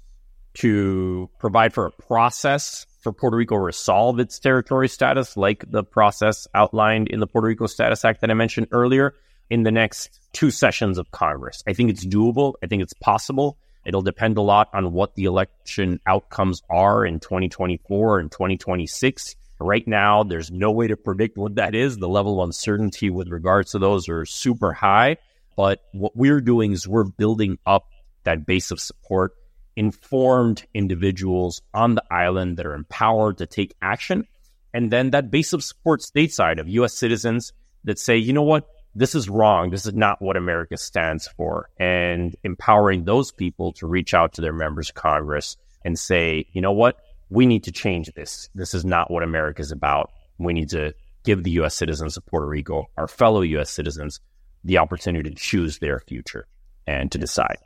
to provide for a process for Puerto Rico to resolve its territory status, like the process outlined in the Puerto Rico Status Act that I mentioned earlier, in the next two sessions of Congress. I think it's doable. I think it's possible. It'll depend a lot on what the election outcomes are in 2024 and 2026. Right now, there's no way to predict what that is. The level of uncertainty with regards to those are super high. But what we're doing is we're building up that base of support informed individuals on the island that are empowered to take action. And then that base of support stateside of US citizens that say, you know what, this is wrong. This is not what America stands for. And empowering those people to reach out to their members of Congress and say, you know what, we need to change this. This is not what America is about. We need to give the US citizens of Puerto Rico, our fellow US citizens, the opportunity to choose their future and to decide.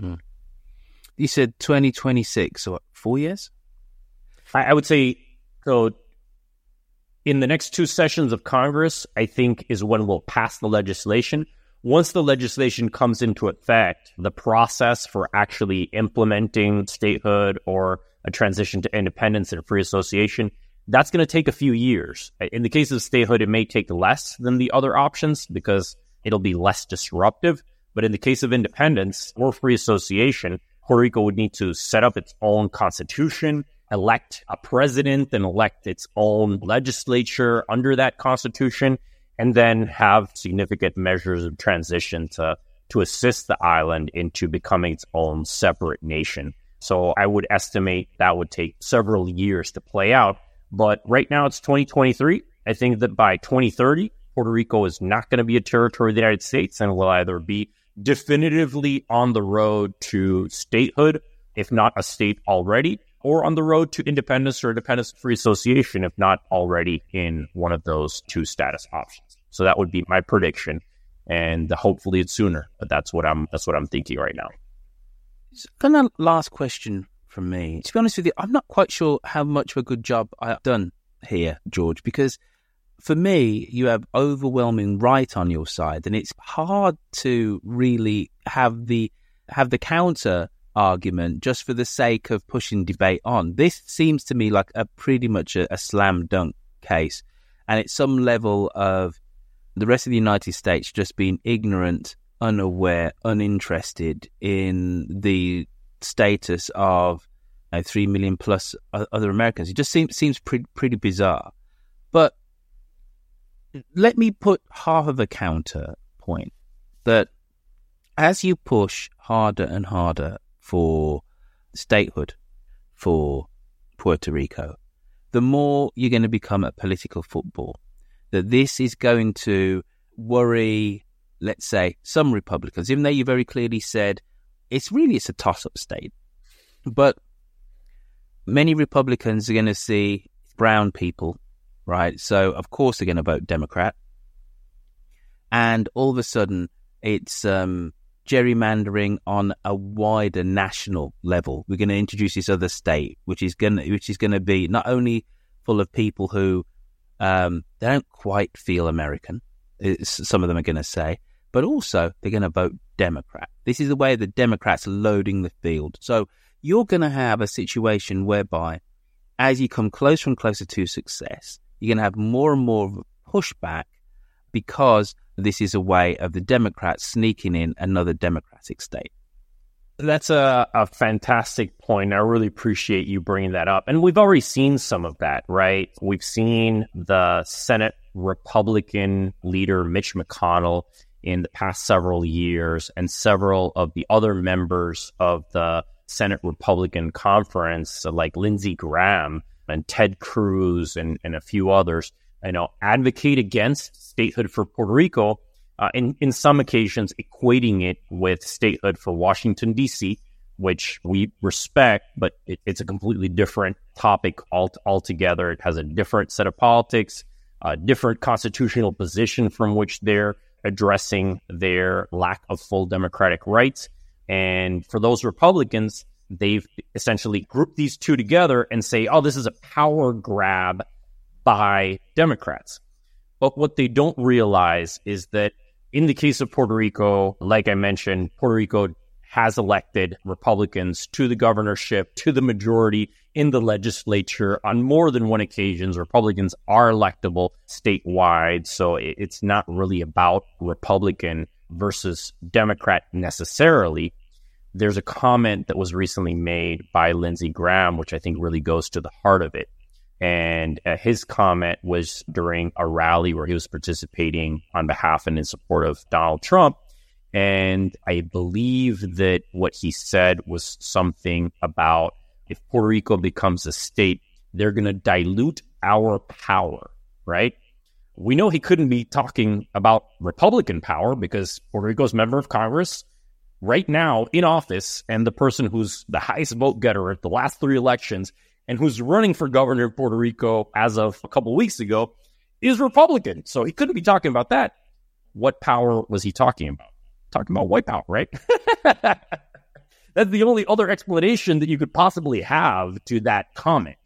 Mm you said 2026, so what, four years? I, I would say so. In the next two sessions of Congress, I think is when we'll pass the legislation. once the legislation comes into effect, the process for actually implementing statehood or a transition to independence and free association, that's going to take a few years. In the case of statehood, it may take less than the other options because it'll be less disruptive. But in the case of independence or free association, Puerto Rico would need to set up its own constitution, elect a president, and elect its own legislature under that constitution and then have significant measures of transition to to assist the island into becoming its own separate nation. So I would estimate that would take several years to play out. But right now it's 2023. I think that by 2030, Puerto Rico is not going to be a territory of the United States and will either be definitively on the road to statehood, if not a state already, or on the road to independence or independence free association, if not already in one of those two status options. So that would be my prediction, and hopefully it's sooner. But that's what I'm that's what I'm thinking right now. Kind of last question from me. To be honest with you, I'm not quite sure how much of a good job I've done here, George, because for me, you have overwhelming right on your side, and it's hard to really have the have the counter argument just for the sake of pushing debate on. This seems to me like a pretty much a, a slam dunk case, and it's some level of the rest of the United States just being ignorant, unaware, uninterested in the status of three million plus other Americans. It just seems seems pretty pretty bizarre. But let me put half of a counterpoint that as you push harder and harder for statehood for Puerto Rico, the more you're going to become a political football. That this is going to worry, let's say, some Republicans, even though you very clearly said it's really it's a toss-up state. But many Republicans are going to see brown people, right? So of course they're going to vote Democrat, and all of a sudden it's um, gerrymandering on a wider national level. We're going to introduce this other state, which is going to, which is going to be not only full of people who um, they don't quite feel American. some of them are going to say, but also they're going to vote Democrat. This is the way the Democrats are loading the field. So you're going to have a situation whereby, as you come closer and closer to success, you're going to have more and more pushback because this is a way of the Democrats sneaking in another Democratic state. That's a, a fantastic point. I really appreciate you bringing that up. And we've already seen some of that, right? We've seen the Senate Republican leader, Mitch McConnell, in the past several years, and several of the other members of the Senate Republican conference, like Lindsey Graham and Ted Cruz and, and a few others, you know, advocate against statehood for Puerto Rico, uh, in, in some occasions equating it with statehood for Washington, D.C., which we respect, but it, it's a completely different topic alt- altogether. It has a different set of politics, a different constitutional position from which they're addressing their lack of full democratic rights. And for those Republicans, they've essentially grouped these two together and say, oh, this is a power grab by Democrats. But what they don't realize is that in the case of Puerto Rico, like I mentioned, Puerto Rico has elected Republicans to the governorship, to the majority in the legislature on more than one occasions. Republicans are electable statewide, so it's not really about Republican versus Democrat necessarily. There's a comment that was recently made by Lindsey Graham, which I think really goes to the heart of it. And uh, his comment was during a rally where he was participating on behalf and in support of Donald Trump. And I believe that what he said was something about if Puerto Rico becomes a state, they're going to dilute our power, right? We know he couldn't be talking about Republican power because Puerto Rico's member of Congress right now in office and the person who's the highest vote getter at the last three elections and who's running for governor of Puerto Rico as of a couple weeks ago is Republican. So he couldn't be talking about that. What power was he talking about? Talking about white power, right? That's the only other explanation that you could possibly have to that comment.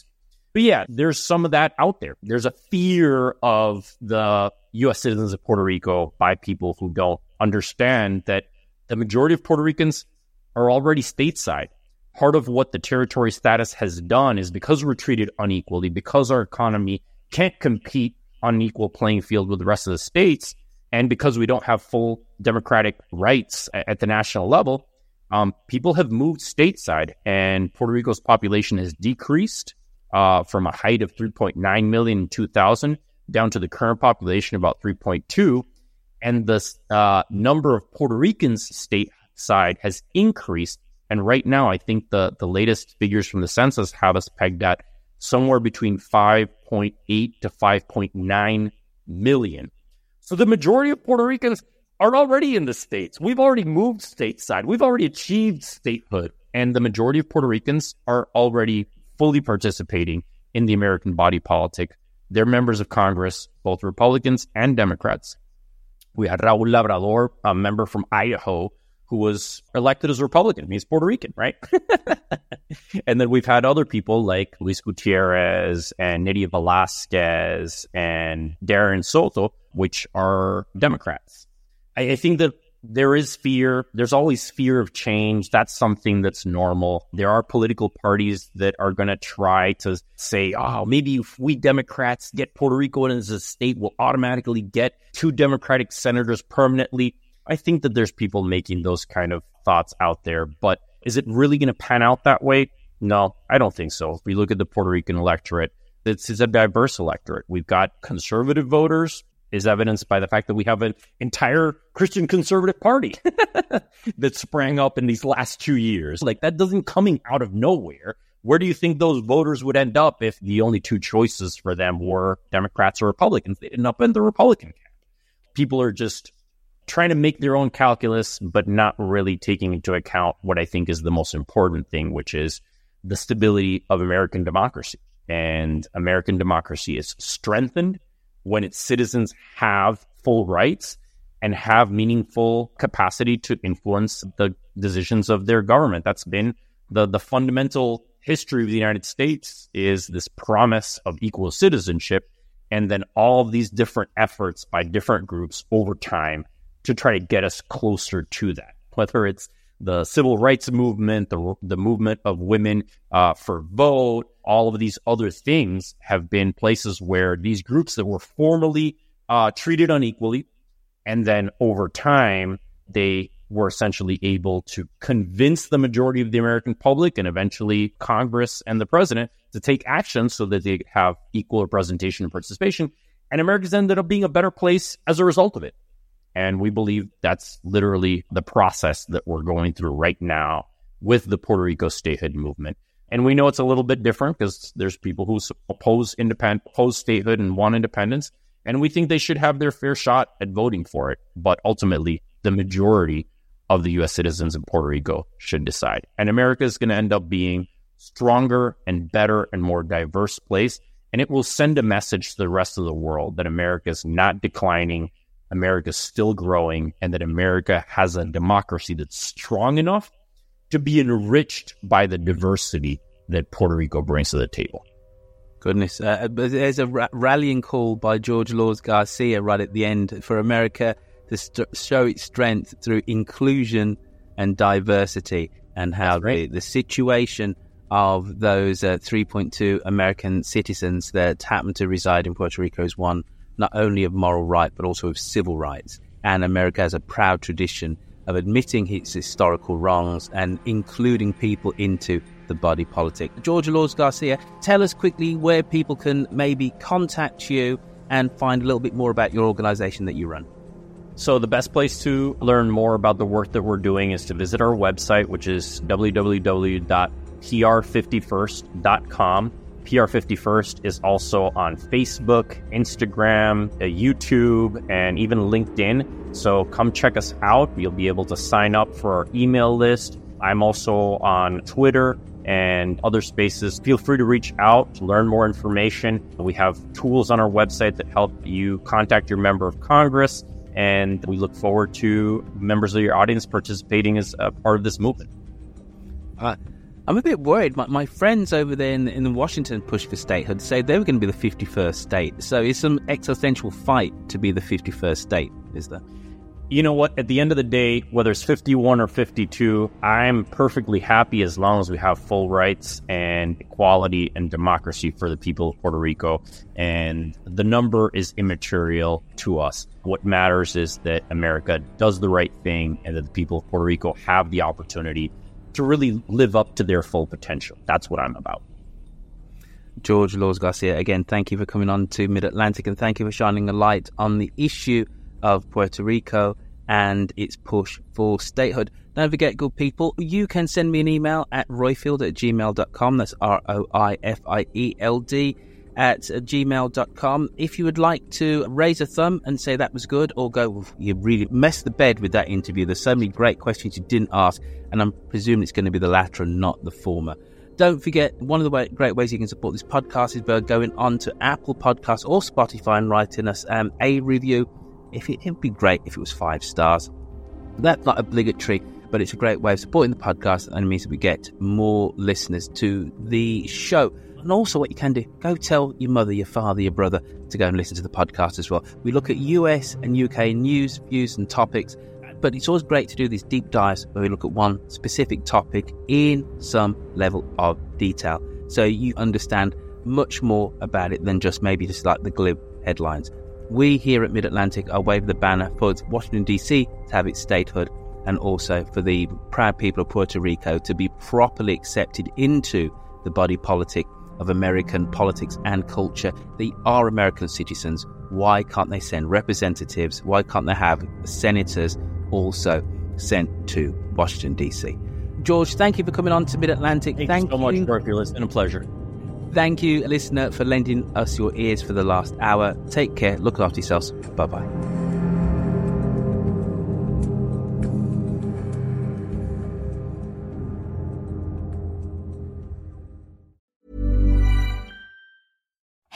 But yeah, there's some of that out there. There's a fear of the U.S. citizens of Puerto Rico by people who don't understand that the majority of Puerto Ricans are already stateside. Part of what the territory status has done is because we're treated unequally, because our economy can't compete on an equal playing field with the rest of the states, and because we don't have full democratic rights at the national level, um, people have moved stateside, and Puerto Rico's population has decreased uh, from a height of 3.9 million in 2000 down to the current population about 3.2. And the uh, number of Puerto Ricans stateside has increased. And right now, I think the, the latest figures from the census have us pegged at somewhere between 5.8 to 5.9 million. So the majority of Puerto Ricans are already in the states. We've already moved stateside. We've already achieved statehood. And the majority of Puerto Ricans are already fully participating in the American body politic. They're members of Congress, both Republicans and Democrats. We had Raul Labrador, a member from Idaho, who was elected as a Republican. He's Puerto Rican, right? and then we've had other people like Luis Gutierrez and Nydia Velazquez and Darren Soto, which are Democrats. I, I think that there is fear. There's always fear of change. That's something that's normal. There are political parties that are going to try to say, oh, maybe if we Democrats get Puerto Rico in as a state, we'll automatically get two Democratic senators permanently. I think that there's people making those kind of thoughts out there, but is it really going to pan out that way? No, I don't think so. If we look at the Puerto Rican electorate, it's, it's a diverse electorate. We've got conservative voters is evidenced by the fact that we have an entire Christian conservative party that sprang up in these last two years. Like that doesn't coming out of nowhere. Where do you think those voters would end up if the only two choices for them were Democrats or Republicans? They end up in the Republican camp. People are just trying to make their own calculus, but not really taking into account what I think is the most important thing, which is the stability of American democracy. And American democracy is strengthened when its citizens have full rights and have meaningful capacity to influence the decisions of their government. That's been the, the fundamental history of the United States is this promise of equal citizenship. And then all of these different efforts by different groups over time to try to get us closer to that, whether it's the civil rights movement, the, the movement of women uh, for vote, all of these other things have been places where these groups that were formerly uh, treated unequally, and then over time, they were essentially able to convince the majority of the American public and eventually Congress and the president to take action so that they have equal representation and participation. And America's ended up being a better place as a result of it. And we believe that's literally the process that we're going through right now with the Puerto Rico statehood movement. And we know it's a little bit different because there's people who oppose independent, oppose statehood and want independence. And we think they should have their fair shot at voting for it. But ultimately, the majority of the U.S. citizens in Puerto Rico should decide. And America is going to end up being stronger and better and more diverse place. And it will send a message to the rest of the world that America is not declining America's still growing and that America has a democracy that's strong enough to be enriched by the diversity that Puerto Rico brings to the table. Goodness. Uh, there's a ra- rallying call by George Laws Garcia right at the end for America to st- show its strength through inclusion and diversity, and how the, the situation of those uh, 3.2 American citizens that happen to reside in Puerto Rico is one not only of moral right, but also of civil rights. And America has a proud tradition of admitting its historical wrongs and including people into the body politic. George Laws Garcia, tell us quickly where people can maybe contact you and find a little bit more about your organization that you run. So, the best place to learn more about the work that we're doing is to visit our website, which is www.pr51st.com. PR51st is also on Facebook, Instagram, uh, YouTube, and even LinkedIn. So come check us out. You'll be able to sign up for our email list. I'm also on Twitter and other spaces. Feel free to reach out to learn more information. We have tools on our website that help you contact your member of Congress. And we look forward to members of your audience participating as a part of this movement. Uh, I'm a bit worried. My, my friends over there in, in Washington push for statehood say they were going to be the 51st state. So it's some existential fight to be the 51st state, is there? You know what? At the end of the day, whether it's 51 or 52, I'm perfectly happy as long as we have full rights and equality and democracy for the people of Puerto Rico. And the number is immaterial to us. What matters is that America does the right thing and that the people of Puerto Rico have the opportunity to really live up to their full potential. That's what I'm about. George Laws Garcia, again, thank you for coming on to Mid Atlantic and thank you for shining a light on the issue of Puerto Rico and its push for statehood. Don't forget, good people, you can send me an email at roifield at gmail.com. That's R O I F I E L D at gmail.com. If you would like to raise a thumb and say that was good, or go, you really messed the bed with that interview. There's so many great questions you didn't ask, and I'm presuming it's going to be the latter and not the former. Don't forget, one of the way, great ways you can support this podcast is by going on to Apple Podcasts or Spotify and writing us um, a review if it, would be great if it was five stars. That's not obligatory, but it's a great way of supporting the podcast and it means that we get more listeners to the show. And also, what you can do, go tell your mother, your father, your brother to go and listen to the podcast as well. We look at US and UK news, views, and topics, but it's always great to do these deep dives where we look at one specific topic in some level of detail so you understand much more about it than just maybe just like the glib headlines. We here at Mid Atlantic are waving the banner for Washington, D.C. to have its statehood and also for the proud people of Puerto Rico to be properly accepted into the body politic of American politics and culture. They are American citizens. Why can't they send representatives? Why can't they have senators also sent to Washington, D.C.? George, thank you for coming on to Mid Atlantic. Thank, thank, you so much, Dorothy. It's been a pleasure. Thank you, listener, for lending us your ears for the last hour. Take care. Look after yourselves. Bye bye.